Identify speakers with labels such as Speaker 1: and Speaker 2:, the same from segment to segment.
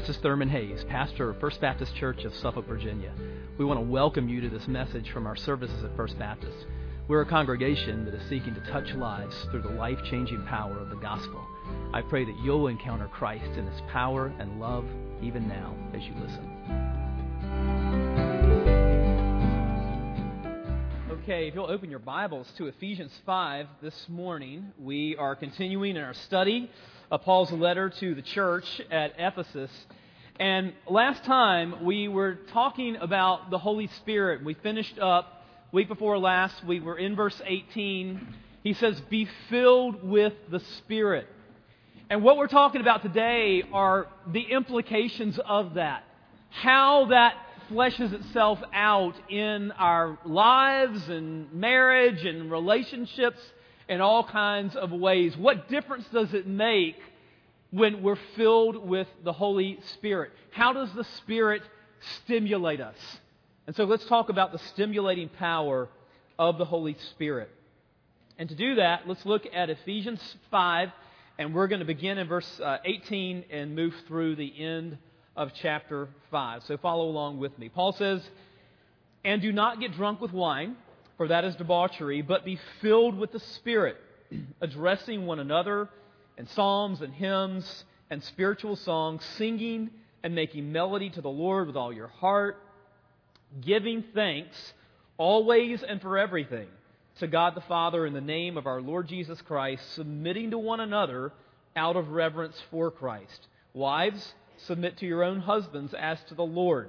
Speaker 1: this is Thurman Hayes, pastor of First Baptist Church of Suffolk, Virginia. We want to welcome you to this message from our services at First Baptist. We're a congregation that is seeking to touch lives through the life changing power of the gospel. I pray that you'll encounter Christ in his power and love even now as you listen. Okay, if you'll open your Bibles to Ephesians 5 this morning, we are continuing in our study Uh, Paul's letter to the church at Ephesus. And last time we were talking about the Holy Spirit. We finished up week before last, we were in verse 18. He says, Be filled with the Spirit. And what we're talking about today are the implications of that. How that fleshes itself out in our lives and marriage and relationships in all kinds of ways. What difference does it make when we're filled with the Holy Spirit? How does the Spirit stimulate us? And so let's talk about the stimulating power of the Holy Spirit. And to do that, let's look at Ephesians 5, and we're going to begin in verse uh, 18 and move through the end of chapter 5. So follow along with me. Paul says, And do not get drunk with wine for that is debauchery, but be filled with the Spirit, addressing one another in psalms and hymns and spiritual songs, singing and making melody to the Lord with all your heart, giving thanks always and for everything to God the Father in the name of our Lord Jesus Christ, submitting to one another out of reverence for Christ. Wives, submit to your own husbands as to the Lord.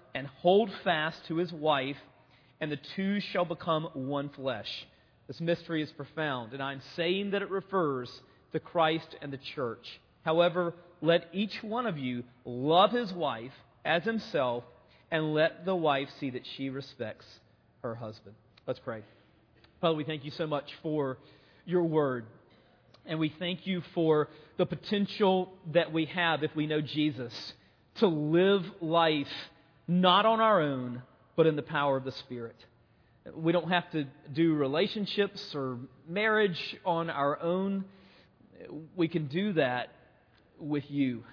Speaker 1: and hold fast to his wife, and the two shall become one flesh. This mystery is profound, and I'm saying that it refers to Christ and the church. However, let each one of you love his wife as himself, and let the wife see that she respects her husband. Let's pray. Father, we thank you so much for your word. And we thank you for the potential that we have if we know Jesus to live life not on our own, but in the power of the Spirit. We don't have to do relationships or marriage on our own. We can do that with you.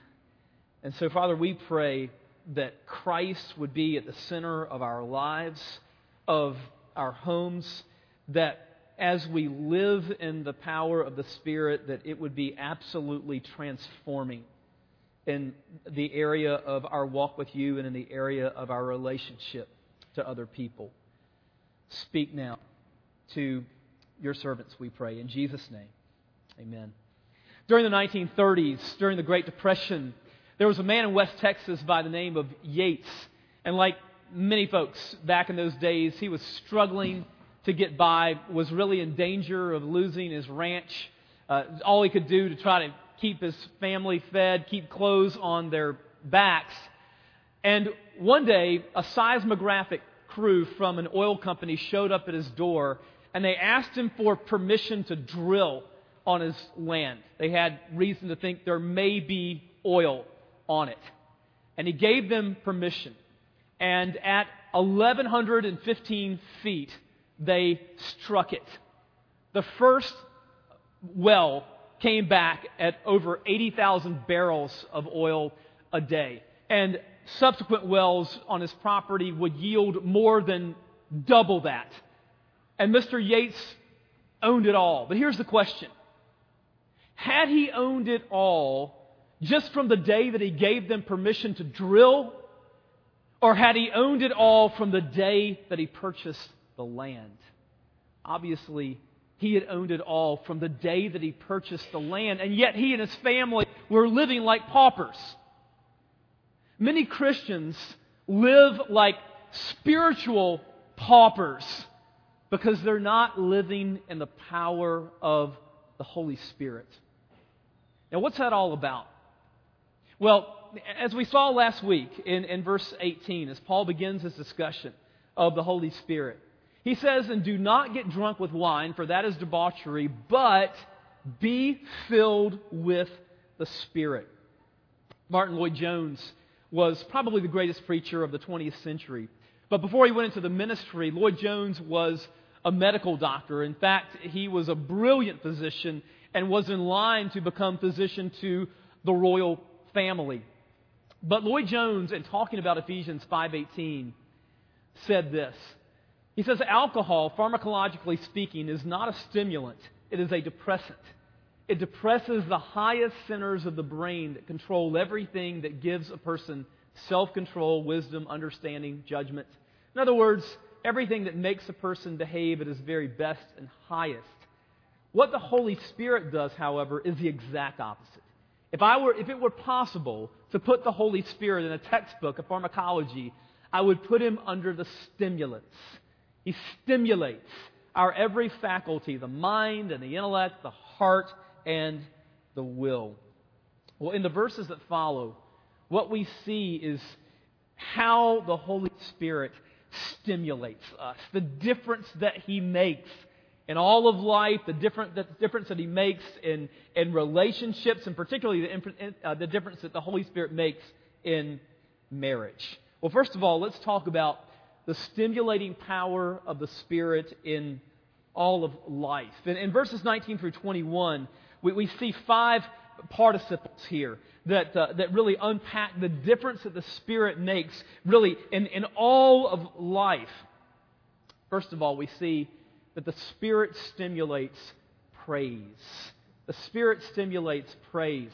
Speaker 1: And so, Father, we pray that Christ would be at the center of our lives, of our homes, that as we live in the power of the Spirit, that it would be absolutely transforming in the area of our walk with you and in the area of our relationship to other people. Speak now to your servants, we pray. In Jesus' name, amen. During the 1930s, during the Great Depression, there was a man in West Texas by the name of Yates. And like many folks back in those days, he was struggling to get by, was really in danger of losing his ranch. Uh, all he could do to try to keep his family fed, keep clothes on their backs. And one day, a seismographic crew from an oil company showed up at his door and they asked him for permission to drill on his land. They had reason to think there may be oil on it. And he gave them permission. And at 1,115 feet, they struck it. The first well came back at over 80,000 barrels of oil a day. And subsequent wells on his property would yield more than double that. And Mr. Yates owned it all. But here's the question Had he owned it all just from the day that he gave them permission to drill? Or had he owned it all from the day that he purchased the land? Obviously, he had owned it all from the day that he purchased the land, and yet he and his family were living like paupers. Many Christians live like spiritual paupers because they're not living in the power of the Holy Spirit. Now, what's that all about? Well, as we saw last week in, in verse 18, as Paul begins his discussion of the Holy Spirit, he says, And do not get drunk with wine, for that is debauchery, but be filled with the Spirit. Martyn Lloyd-Jones was probably the greatest preacher of the 20th century. But before he went into the ministry, Lloyd-Jones was a medical doctor. In fact, he was a brilliant physician and was in line to become physician to the royal family. But Lloyd-Jones, in talking about Ephesians 5:18, said this. He says alcohol, pharmacologically speaking, is not a stimulant, it is a depressant. It depresses the highest centers of the brain that control everything that gives a person self control, wisdom, understanding, judgment. In other words, everything that makes a person behave at his very best and highest. What the Holy Spirit does, however, is the exact opposite. If, I were, if it were possible to put the Holy Spirit in a textbook of pharmacology, I would put him under the stimulants. He stimulates our every faculty the mind and the intellect, the heart and the will. Well, in the verses that follow, what we see is how the Holy Spirit stimulates us, the difference that He makes in all of life, the, different, the difference that He makes in, in relationships, and particularly the, uh, the difference that the Holy Spirit makes in marriage. Well, first of all, let's talk about the stimulating power of the Spirit in all of life. In, in verses 19 through 21, we, we see five participles here that, uh, that really unpack the difference that the Spirit makes, really, in, in all of life. First of all, we see that the Spirit stimulates praise. The Spirit stimulates praise.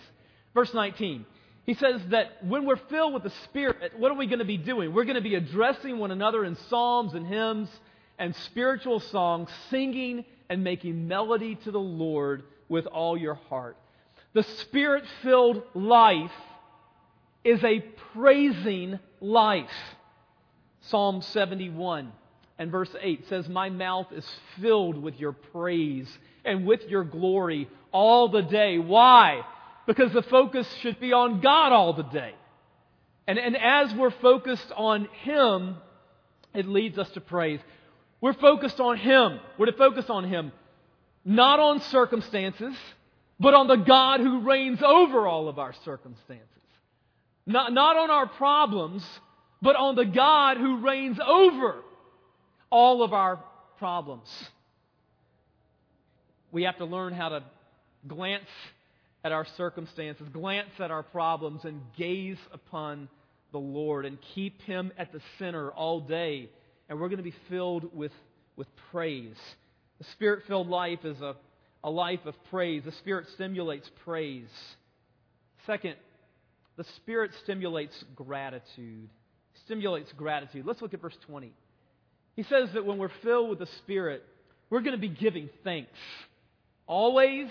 Speaker 1: Verse 19. He says that when we're filled with the Spirit, what are we going to be doing? We're going to be addressing one another in psalms and hymns and spiritual songs, singing and making melody to the Lord with all your heart. The spirit filled life is a praising life. Psalm 71 and verse 8 says, My mouth is filled with your praise and with your glory all the day. Why? Because the focus should be on God all the day. And, and as we're focused on Him, it leads us to praise. We're focused on Him. We're to focus on Him, not on circumstances, but on the God who reigns over all of our circumstances. Not, not on our problems, but on the God who reigns over all of our problems. We have to learn how to glance at our circumstances, glance at our problems, and gaze upon the Lord and keep Him at the center all day. And we're going to be filled with, with praise. The spirit filled life is a a life of praise. The Spirit stimulates praise. Second, the Spirit stimulates gratitude. Stimulates gratitude. Let's look at verse 20. He says that when we're filled with the Spirit, we're going to be giving thanks. Always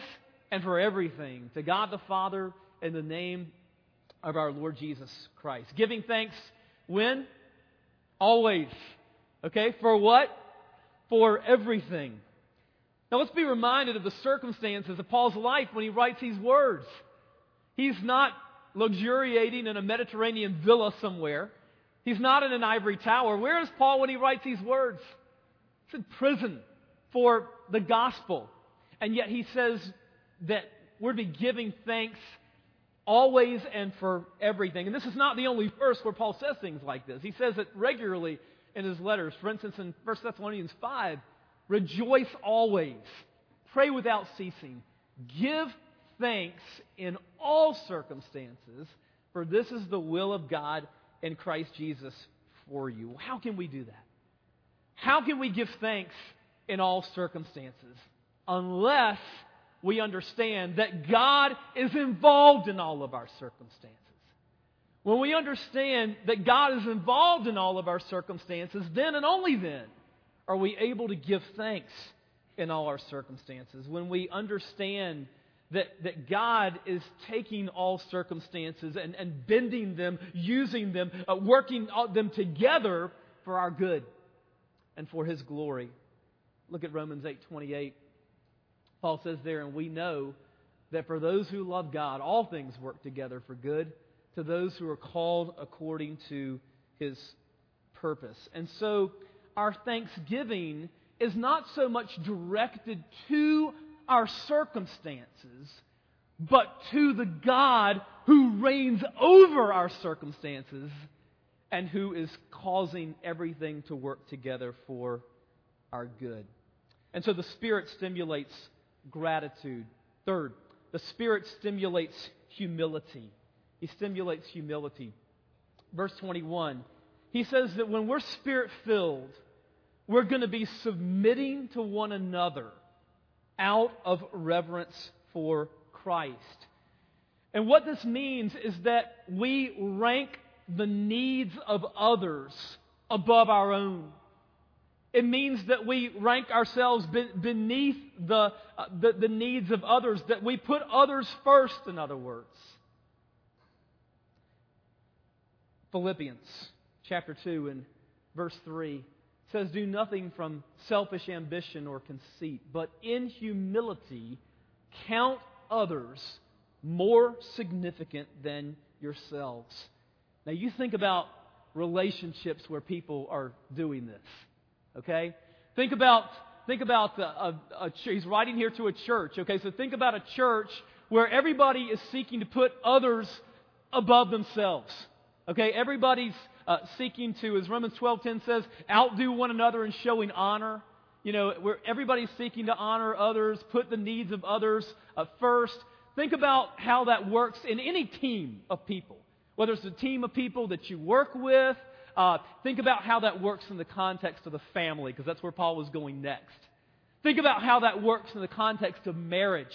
Speaker 1: and for everything to God the Father in the name of our Lord Jesus Christ. Giving thanks when? Always. Okay? For what? For everything. Now let's be reminded of the circumstances of Paul's life when he writes these words. He's not luxuriating in a Mediterranean villa somewhere. He's not in an ivory tower. Where is Paul when he writes these words? He's in prison for the gospel. And yet he says that we're to be giving thanks always and for everything. And this is not the only verse where Paul says things like this. He says it regularly in his letters. For instance, in 1 Thessalonians 5, Rejoice always. Pray without ceasing. Give thanks in all circumstances, for this is the will of God in Christ Jesus for you. How can we do that? How can we give thanks in all circumstances? Unless we understand that God is involved in all of our circumstances. when we understand that God is involved in all of our circumstances, then and only then are we able to give thanks in all our circumstances. When we understand that, that God is taking all circumstances and, and bending them, using them, uh, working them together for our good and for His glory. Look at Romans 8 28. Paul says there, and we know that for those who love God, all things work together for good to those who are called according to his purpose. And so our thanksgiving is not so much directed to our circumstances, but to the God who reigns over our circumstances and who is causing everything to work together for our good. And so the Spirit stimulates gratitude. Third, the Spirit stimulates humility. He stimulates humility. Verse 21, he says that when we're spirit filled, we're going to be submitting to one another out of reverence for Christ. And what this means is that we rank the needs of others above our own. It means that we rank ourselves beneath the, uh, the, the, needs of others, that we put others first, in other words. Philippians chapter 2 and verse 3 says, Do nothing from selfish ambition or conceit, but in humility count others more significant than yourselves. Now, you think about relationships where people are doing this, okay? Think about, think about the, a, a, he's writing here to a church, okay? So think about a church where everybody is seeking to put others above themselves. Okay, everybody's uh, seeking to, as Romans 12:10 says, outdo one another in showing honor. You know, where everybody's seeking to honor others, put the needs of others uh, first. Think about how that works in any team of people, whether it's a team of people that you work with. Uh, think about how that works in the context of the family, because that's where Paul was going next. Think about how that works in the context of marriage.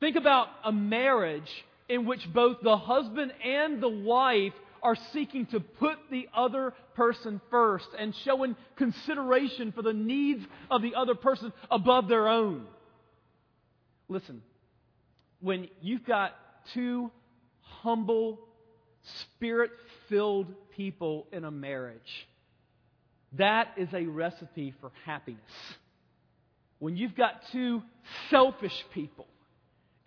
Speaker 1: Think about a marriage in which both the husband and the wife are seeking to put the other person first and showing consideration for the needs of the other person above their own. Listen, when you've got two humble, spirit filled people in a marriage, that is a recipe for happiness. When you've got two selfish people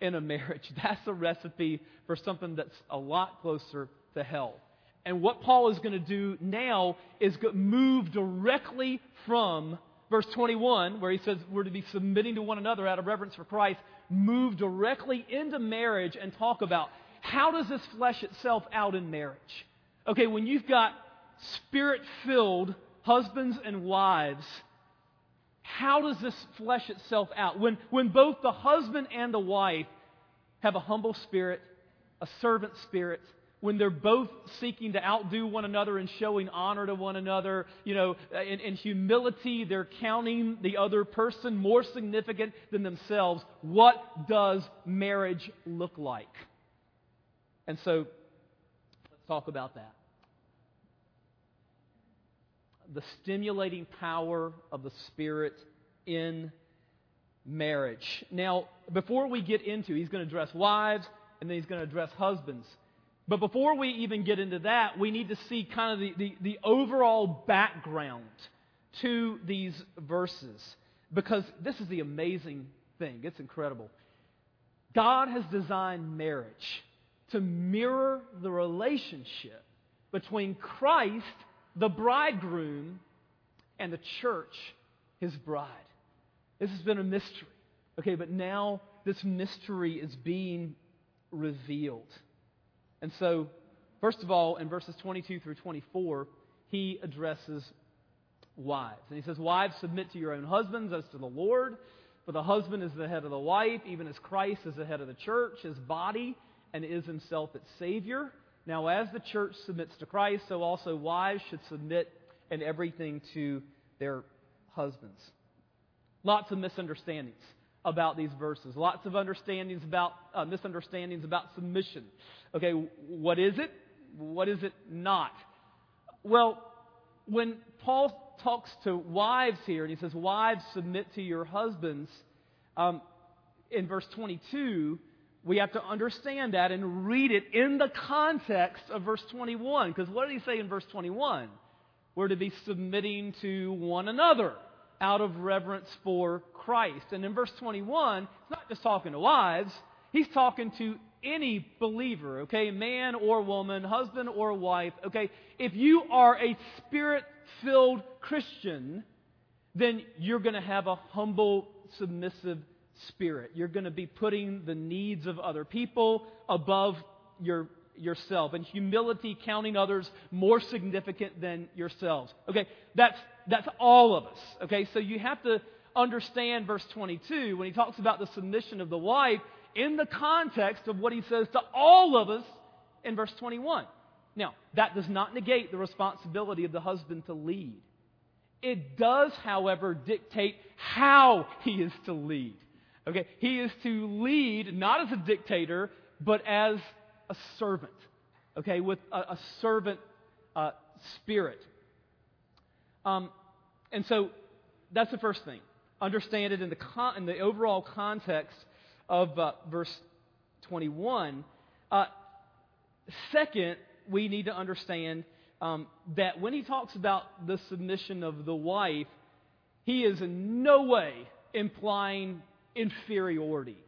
Speaker 1: in a marriage, that's a recipe for something that's a lot closer to hell. And what Paul is going to do now is move directly from verse 21, where he says we're to be submitting to one another out of reverence for Christ, move directly into marriage and talk about how does this flesh itself out in marriage? Okay, when you've got spirit filled husbands and wives, how does this flesh itself out? When, when both the husband and the wife have a humble spirit, a servant spirit, when they're both seeking to outdo one another and showing honor to one another, you know, in, in, humility, they're counting the other person more significant than themselves. What does marriage look like? And so, let's talk about that. The stimulating power of the Spirit in marriage. Now, before we get into, he's going to address wives and then he's going to address husbands. But before we even get into that, we need to see kind of the, the, the overall background to these verses. Because this is the amazing thing. It's incredible. God has designed marriage to mirror the relationship between Christ, the bridegroom, and the church, his bride. This has been a mystery. Okay, but now this mystery is being revealed. And so, first of all, in verses 22 through 24, he addresses wives. And he says, Wives, submit to your own husbands as to the Lord. For the husband is the head of the wife, even as Christ is the head of the church, his body, and is himself its Savior. Now, as the church submits to Christ, so also wives should submit and everything to their husbands. Lots of misunderstandings about these verses. Lots of understandings about uh, misunderstandings about submission. Okay, what is it? What is it not? Well, when Paul talks to wives here, and he says, Wives, submit to your husbands, um, in verse 22, we have to understand that and read it in the context of verse 21. Because what did he say in verse 21? We're to be submitting to one another out of reverence for Christ. And in verse 21, he's not just talking to wives, he's talking to any believer, okay, man or woman, husband or wife, okay. If you are a spirit filled Christian, then you're going to have a humble, submissive spirit. You're going to be putting the needs of other people above your yourself and humility counting others more significant than yourselves. Okay, that's that's all of us. Okay, so you have to understand verse 22 when he talks about the submission of the wife in the context of what he says to all of us in verse 21. Now, that does not negate the responsibility of the husband to lead. It does, however, dictate how he is to lead. Okay, he is to lead not as a dictator, but as a servant. Okay, with a, a servant uh, spirit. Um, and so that's the first thing. Understand it in the, con- in the overall context of uh, verse 21. Uh, second, we need to understand um, that when he talks about the submission of the wife, he is in no way implying inferiority.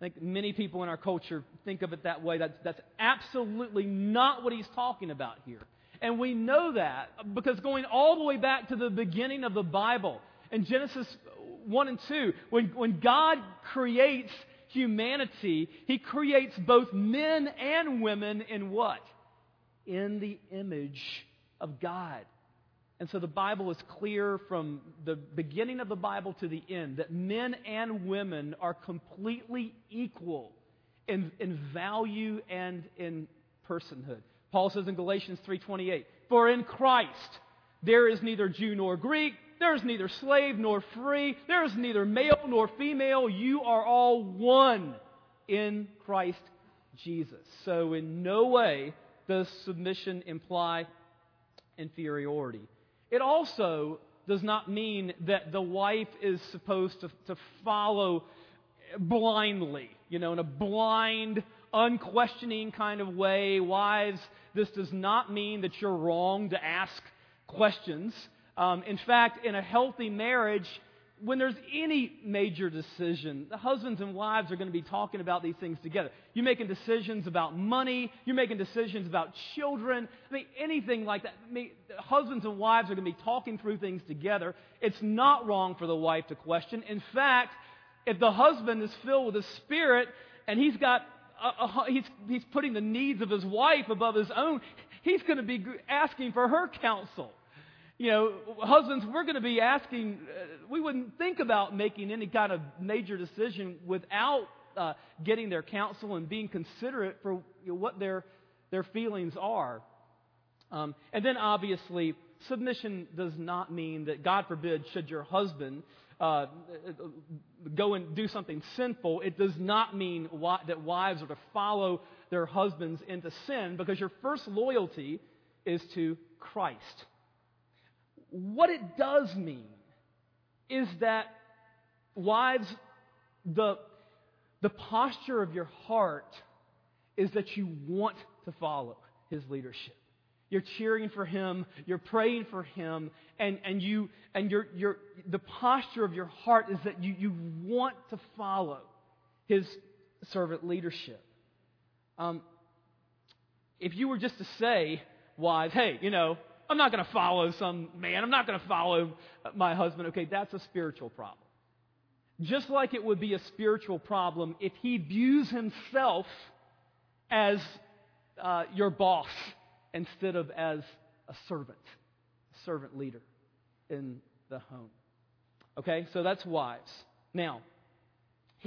Speaker 1: I think many people in our culture think of it that way. That's, that's absolutely not what he's talking about here. And we know that because going all the way back to the beginning of the Bible, in Genesis 1 and 2, when, when God creates humanity, he creates both men and women in what? In the image of God. And so the Bible is clear from the beginning of the Bible to the end that men and women are completely equal in, in value and in personhood. Paul says in Galatians 3:28, "For in Christ there is neither Jew nor Greek, there is neither slave nor free, there is neither male nor female, you are all one in Christ Jesus." So in no way does submission imply inferiority. It also does not mean that the wife is supposed to, to follow blindly, you know, in a blind, unquestioning kind of way. Wives, this does not mean that you're wrong to ask questions. Um, in fact, in a healthy marriage, when there's any major decision, the husbands and wives are going to be talking about these things together. You're making decisions about money, you're making decisions about children, I mean, anything like that. I mean, husbands and wives are going to be talking through things together. It's not wrong for the wife to question. In fact, if the husband is filled with the Spirit and he's got a, a, he's, he's putting the needs of his wife above his own, he's going to be asking for her counsel you know, husbands, we're going to be asking, uh, we wouldn't think about making any kind of major decision without uh, getting their counsel and being considerate for you know, what their, their feelings are. Um, and then obviously, submission does not mean that, God forbid, should your husband uh, go and do something sinful, it does not mean that wives are to follow their husbands into sin because your first loyalty is to Christ. What it does mean is that, wives, the, the posture of your heart is that you want to follow his leadership. You're cheering for him, you're praying for him, and, and, you, and your, your, the posture of your heart is that you, you want to follow his servant leadership. Um, if you were just to say, wives, hey, you know, I'm not going to follow some man. I'm not going to follow my husband. Okay, that's a spiritual problem. Just like it would be a spiritual problem if he views himself as uh, your boss instead of as a servant, a servant leader in the home. Okay, so that's wives. Now,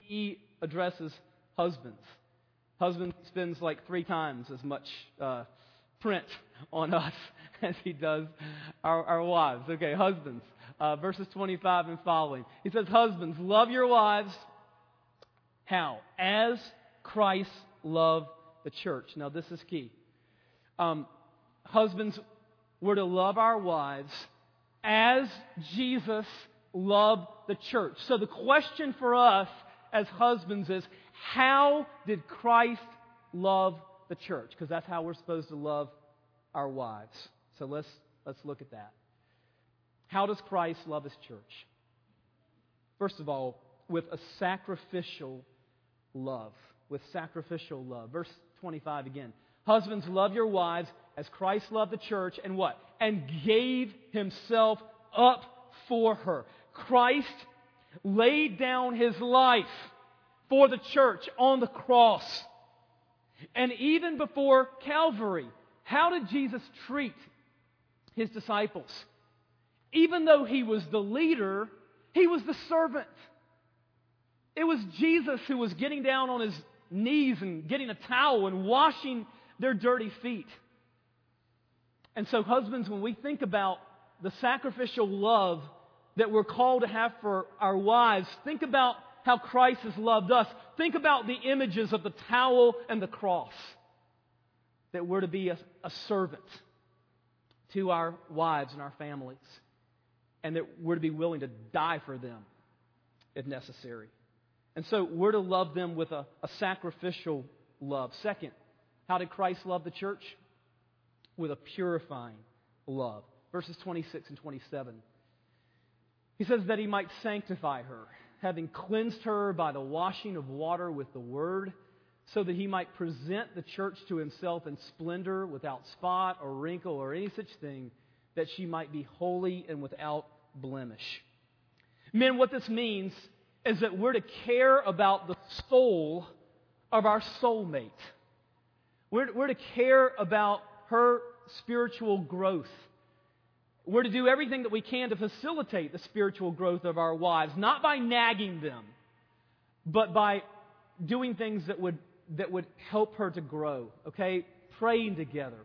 Speaker 1: he addresses husbands. Husband spends like three times as much uh, print on us as he does our, our wives. Okay, husbands, uh, verses 25 and following. He says, Husbands, love your wives. How? As Christ loved the church. Now, this is key. Um, husbands, we're to love our wives as Jesus loved the church. So the question for us as husbands is how did Christ love the church? Because that's how we're supposed to love our wives. So let's, let's look at that. How does Christ love his church? First of all, with a sacrificial love. With sacrificial love. Verse 25 again. Husbands, love your wives as Christ loved the church and what? And gave himself up for her. Christ laid down his life for the church on the cross. And even before Calvary, how did Jesus treat his disciples? Even though he was the leader, he was the servant. It was Jesus who was getting down on his knees and getting a towel and washing their dirty feet. And so, husbands, when we think about the sacrificial love that we're called to have for our wives, think about how Christ has loved us. Think about the images of the towel and the cross. That we're to be a, a servant to our wives and our families. And that we're to be willing to die for them if necessary. And so we're to love them with a, a sacrificial love. Second, how did Christ love the church? With a purifying love. Verses 26 and 27. He says that he might sanctify her, having cleansed her by the washing of water with the word, so that he might present the church to himself in splendor, without spot or wrinkle or any such thing, that she might be holy and without blemish. Men, what this means is that we're to care about the soul of our soulmate. We're, we're to care about her spiritual growth. We're to do everything that we can to facilitate the spiritual growth of our wives, not by nagging them, but by doing things that would, that would help her to grow, okay? Praying together,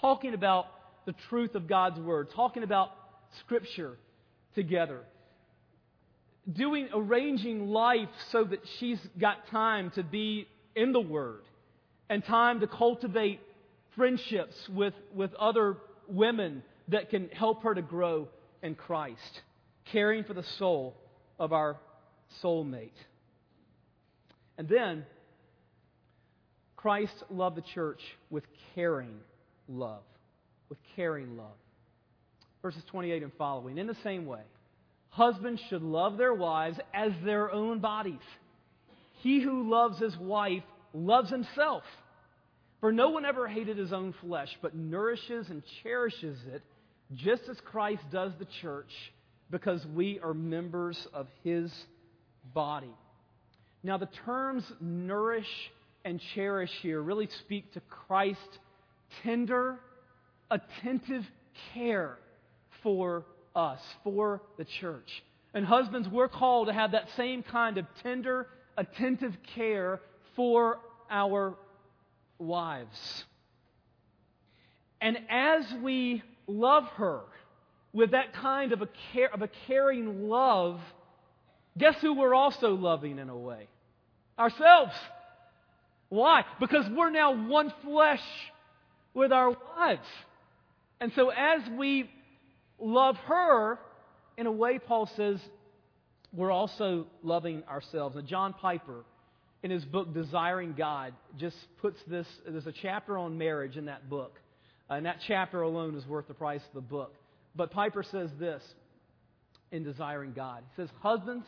Speaker 1: talking about the truth of God's Word, talking about Scripture together. Doing, arranging life so that she's got time to be in the Word and time to cultivate friendships with, with other women that can help her to grow in Christ, caring for the soul of our soulmate. And then, Christ loved the church with caring love. With caring love. Verses 28 and following. In the same way, Husbands should love their wives as their own bodies. He who loves his wife loves himself. For no one ever hated his own flesh, but nourishes and cherishes it, just as Christ does the church, because we are members of his body. Now, the terms nourish and cherish here really speak to Christ's tender, attentive care for us, for the church. And husbands, we're called to have that same kind of tender, attentive care for our wives. And as we love her with that kind of a, care, of a caring love, guess who we're also loving in a way? Ourselves. Why? Because we're now one flesh with our wives. And so as we love her in a way, Paul says, we're also loving ourselves. Now, John Piper, in his book Desiring God, just puts this, there's a chapter on marriage in that book. And that chapter alone is worth the price of the book. But Piper says this in Desiring God. He says, Husbands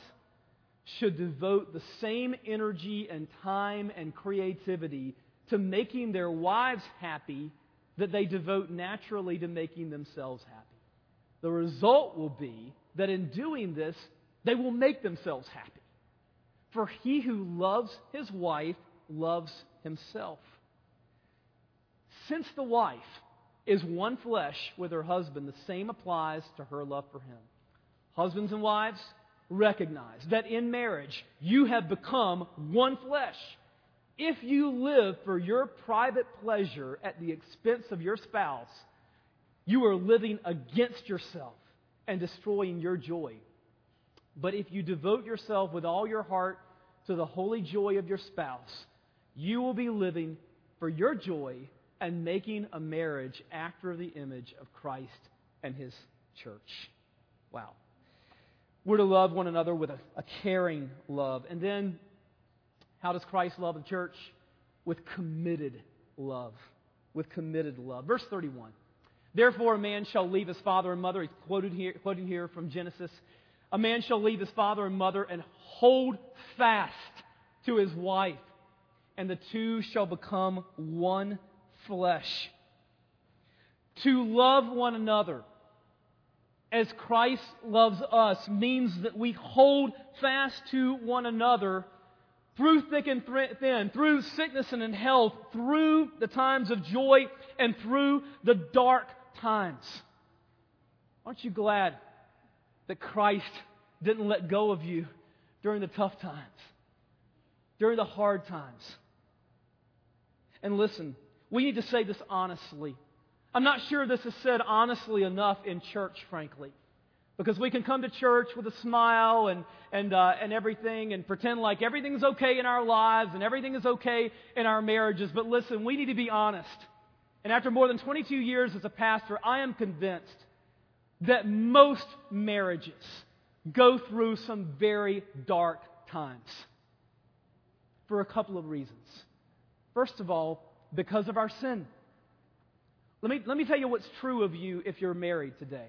Speaker 1: should devote the same energy and time and creativity to making their wives happy that they devote naturally to making themselves happy. The result will be that in doing this, they will make themselves happy. For he who loves his wife loves himself. Since the wife is one flesh with her husband, the same applies to her love for him. Husbands and wives, recognize that in marriage you have become one flesh. If you live for your private pleasure at the expense of your spouse, you are living against yourself and destroying your joy. But if you devote yourself with all your heart to the holy joy of your spouse, you will be living for your joy and making a marriage after the image of Christ and his church. Wow. We're to love one another with a, a caring love. And then, how does Christ love the church? With committed love. With committed love. Verse 31. Therefore, a man shall leave his father and mother. He's quoted here, quoting here from Genesis. A man shall leave his father and mother and hold fast to his wife, and the two shall become one flesh. To love one another as Christ loves us means that we hold fast to one another through thick and thin, through sickness and in health, through the times of joy and through the dark times. Aren't you glad that Christ didn't let go of you during the tough times, during the hard times? And listen, we need to say this honestly. I'm not sure this is said honestly enough in church, frankly. Because we can come to church with a smile and, and, uh, and everything and pretend like everything's okay in our lives and everything is okay in our marriages. But listen, we need to be honest. And after more than 22 years as a pastor, I am convinced that most marriages go through some very dark times for a couple of reasons. First of all, because of our sin. Let me, let me tell you what's true of you if you're married today.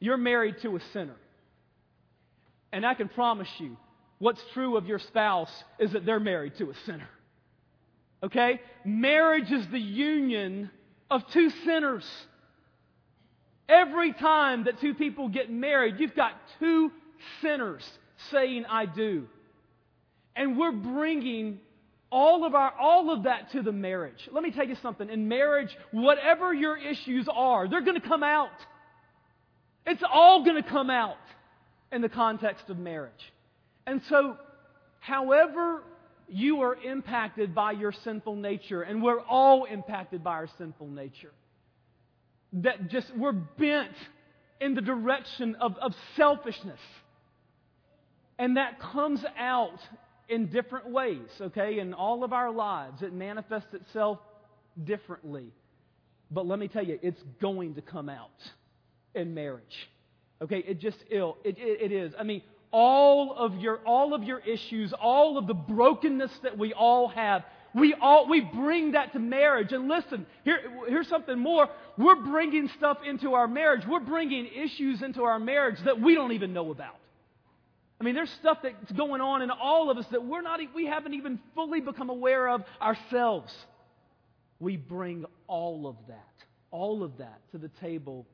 Speaker 1: You're married to a sinner. And I can promise you, what's true of your spouse is that they're married to a sinner. Okay? Marriage is the union of two sinners. Every time that two people get married, you've got two sinners saying, I do. And we're bringing all of our all of that to the marriage. Let me tell you something. In marriage, whatever your issues are, they're going to come out. It's all going to come out in the context of marriage. And so, however you are impacted by your sinful nature, and we're all impacted by our sinful nature, that just we're bent in the direction of, of selfishness. And that comes out in different ways, okay? In all of our lives, it manifests itself differently. But let me tell you, it's going to come out in marriage. Okay, it just ill. It, it, it is. I mean, all of your all of your issues, all of the brokenness that we all have, we all we bring that to marriage. And listen, here, here's something more. We're bringing stuff into our marriage. We're bringing issues into our marriage that we don't even know about. I mean, there's stuff that's going on in all of us that we're not we haven't even fully become aware of ourselves. We bring all of that, all of that to the table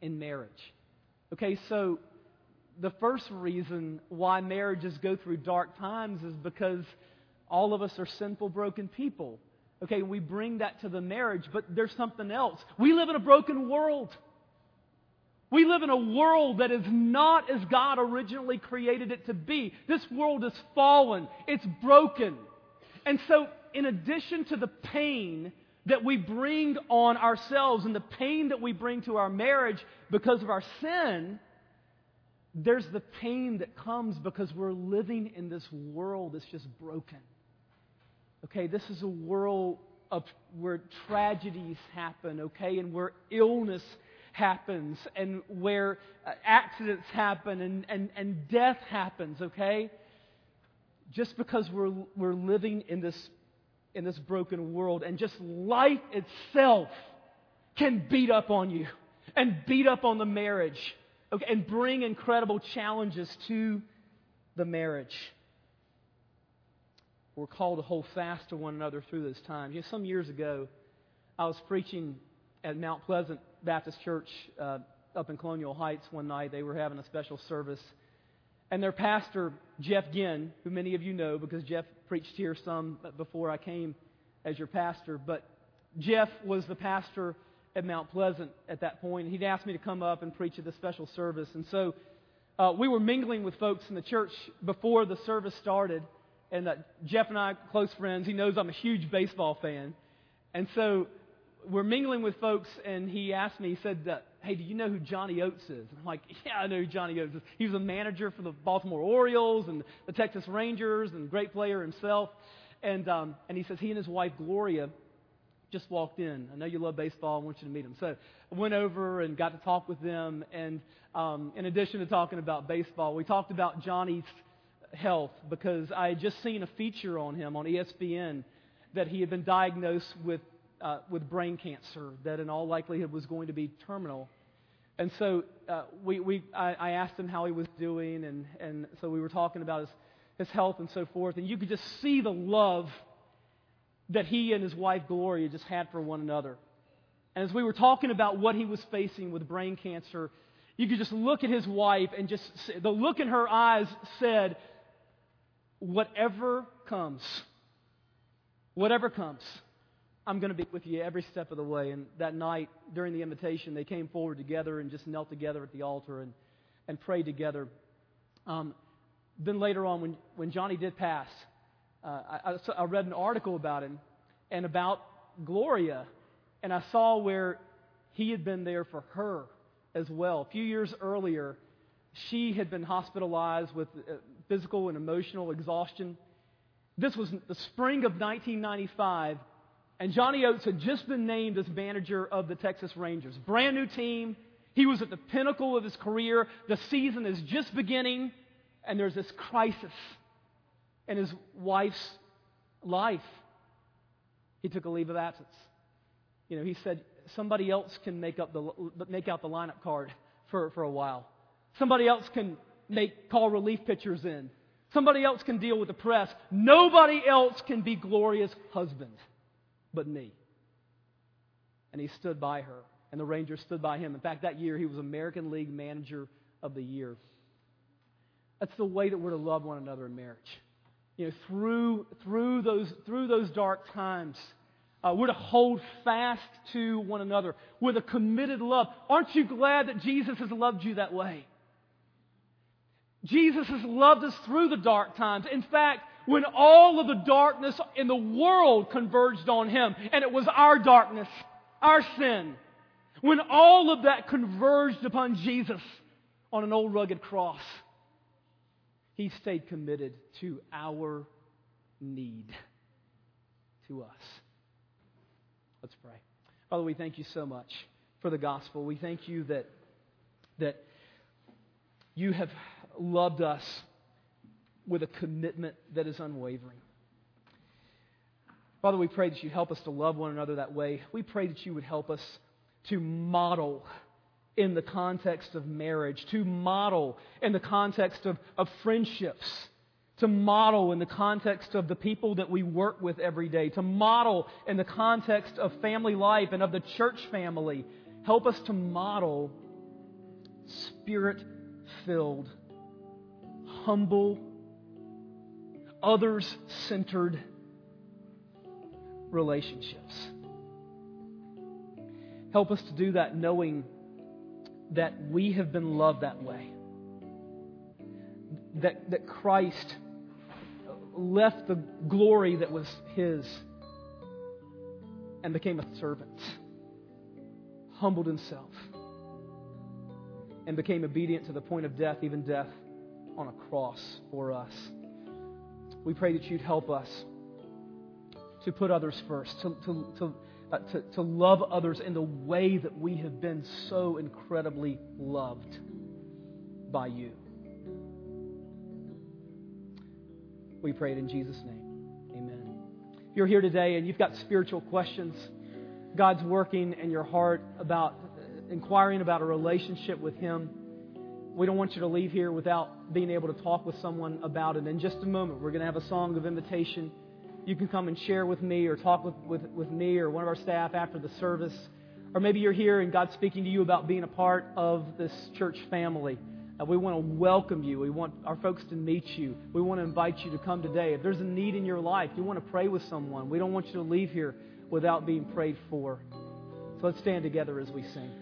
Speaker 1: in marriage. Okay, so the first reason why marriages go through dark times is because all of us are sinful, broken people. Okay, we bring that to the marriage, but there's something else. We live in a broken world. We live in a world that is not as God originally created it to be. This world is fallen, it's broken. And so, in addition to the pain that we bring on ourselves and the pain that we bring to our marriage because of our sin, there's the pain that comes because we're living in this world that's just broken. Okay, this is a world of where tragedies happen, okay, and where illness happens, and where uh, accidents happen, and, and, and death happens, okay? Just because we're, we're living in this in this broken world, and just life itself can beat up on you and beat up on the marriage okay, and bring incredible challenges to the marriage. We're called to hold fast to one another through those times. You know, some years ago, I was preaching at Mount Pleasant Baptist Church uh, up in Colonial Heights one night. They were having a special service. And their pastor, Jeff Ginn, who many of you know because Jeff preached here some before I came as your pastor, but Jeff was the pastor at Mount Pleasant at that point. He'd asked me to come up and preach at the special service. And so uh, we were mingling with folks in the church before the service started. And uh, Jeff and I, close friends, he knows I'm a huge baseball fan. And so we're mingling with folks, and he asked me, he said, uh, Hey, do you know who Johnny Oates is? I'm like, Yeah, I know who Johnny Oates is. He was a manager for the Baltimore Orioles and the Texas Rangers and great player himself. And, um, and he says he and his wife, Gloria,
Speaker 2: just walked in. I know you love baseball. I want you to meet them. So I went over and got to talk with them. And um, in addition to talking about baseball, we talked about Johnny's health because I had just seen a feature on him on ESPN that he had been diagnosed with, uh, with brain cancer that in all likelihood was going to be terminal. And so uh, we, we, I, I asked him how he was doing, and, and so we were talking about his, his health and so forth. And you could just see the love that he and his wife Gloria just had for one another. And as we were talking about what he was facing with brain cancer, you could just look at his wife and just the look in her eyes said, Whatever comes, whatever comes, I'm going to be with you every step of the way. And that night, during the invitation, they came forward together and just knelt together at the altar and, and prayed together. Um, then later on, when, when Johnny did pass, uh, I, I read an article about him and about Gloria, and I saw where he had been there for her as well. A few years earlier, she had been hospitalized with uh, physical and emotional exhaustion. This was the spring of 1995, and Johnny Oates had just been named as manager of the Texas Rangers. Brand new team. He was at the pinnacle of his career. The season is just beginning, and there's this crisis in his wife's life. He took a leave of absence. You know, he said somebody else can make up the make out the lineup card for, for a while. Somebody else can make call relief pitchers in. Somebody else can deal with the press. Nobody else can be Gloria's husband but me. And he stood by her, and the Rangers stood by him. In fact, that year he was American League Manager of the Year. That's the way that we're to love one another in marriage. You know, through, through, those, through those dark times, uh, we're to hold fast to one another with a committed love. Aren't you glad that Jesus has loved you that way? Jesus has loved us through the dark times. In fact, when all of the darkness in the world converged on him, and it was our darkness, our sin, when all of that converged upon Jesus on an old rugged cross, he stayed committed to our need, to us. Let's pray. Father, we thank you so much for the gospel. We thank you that, that you have loved us with a commitment that is unwavering. Father, we pray that you help us to love one another that way. We pray that you would help us to model in the context of marriage, to model in the context of, of friendships, to model in the context of the people that we work with every day, to model in the context of family life and of the church family. Help us to model spirit filled, humble, others centered relationships. Help us to do that knowing that we have been loved that way. That, that Christ left the glory that was His and became a servant, humbled Himself, and became obedient to the point of death, even death on a cross for us. We pray that you'd help us to put others first, to, to, to, uh, to, to love others in the way that we have been so incredibly loved by you. We pray it in Jesus' name. Amen. If you're here today and you've got spiritual questions, God's working in your heart about uh, inquiring about a relationship with Him we don't want you to leave here without being able to talk with someone about it. In just a moment, we're going to have a song of invitation. You can come and share with me or talk with, with, with me or one of our staff after the service. Or maybe you're here and God's speaking to you about being a part of this church family. Uh, we want to welcome you. We want our folks to meet you. We want to invite you to come today. If there's a need in your life, you want to pray with someone, we don't want you to leave here without being prayed for. So let's stand together as we sing.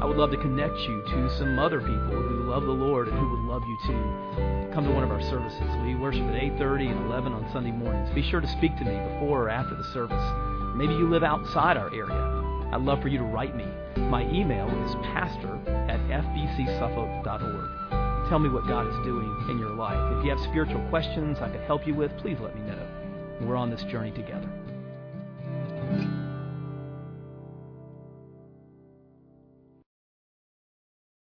Speaker 1: I would love to connect you to some other people who love the Lord and who would love you to Come to one of our services. We worship at 8:30 and 11 on Sunday mornings. Be sure to speak to me before or after the service. Maybe you live outside our area. I'd love for you to write me. My email is pastor at fbcsuffolk.org. Tell me what God is doing in your life. If you have spiritual questions I could help you with, please let me know. We're on this journey together.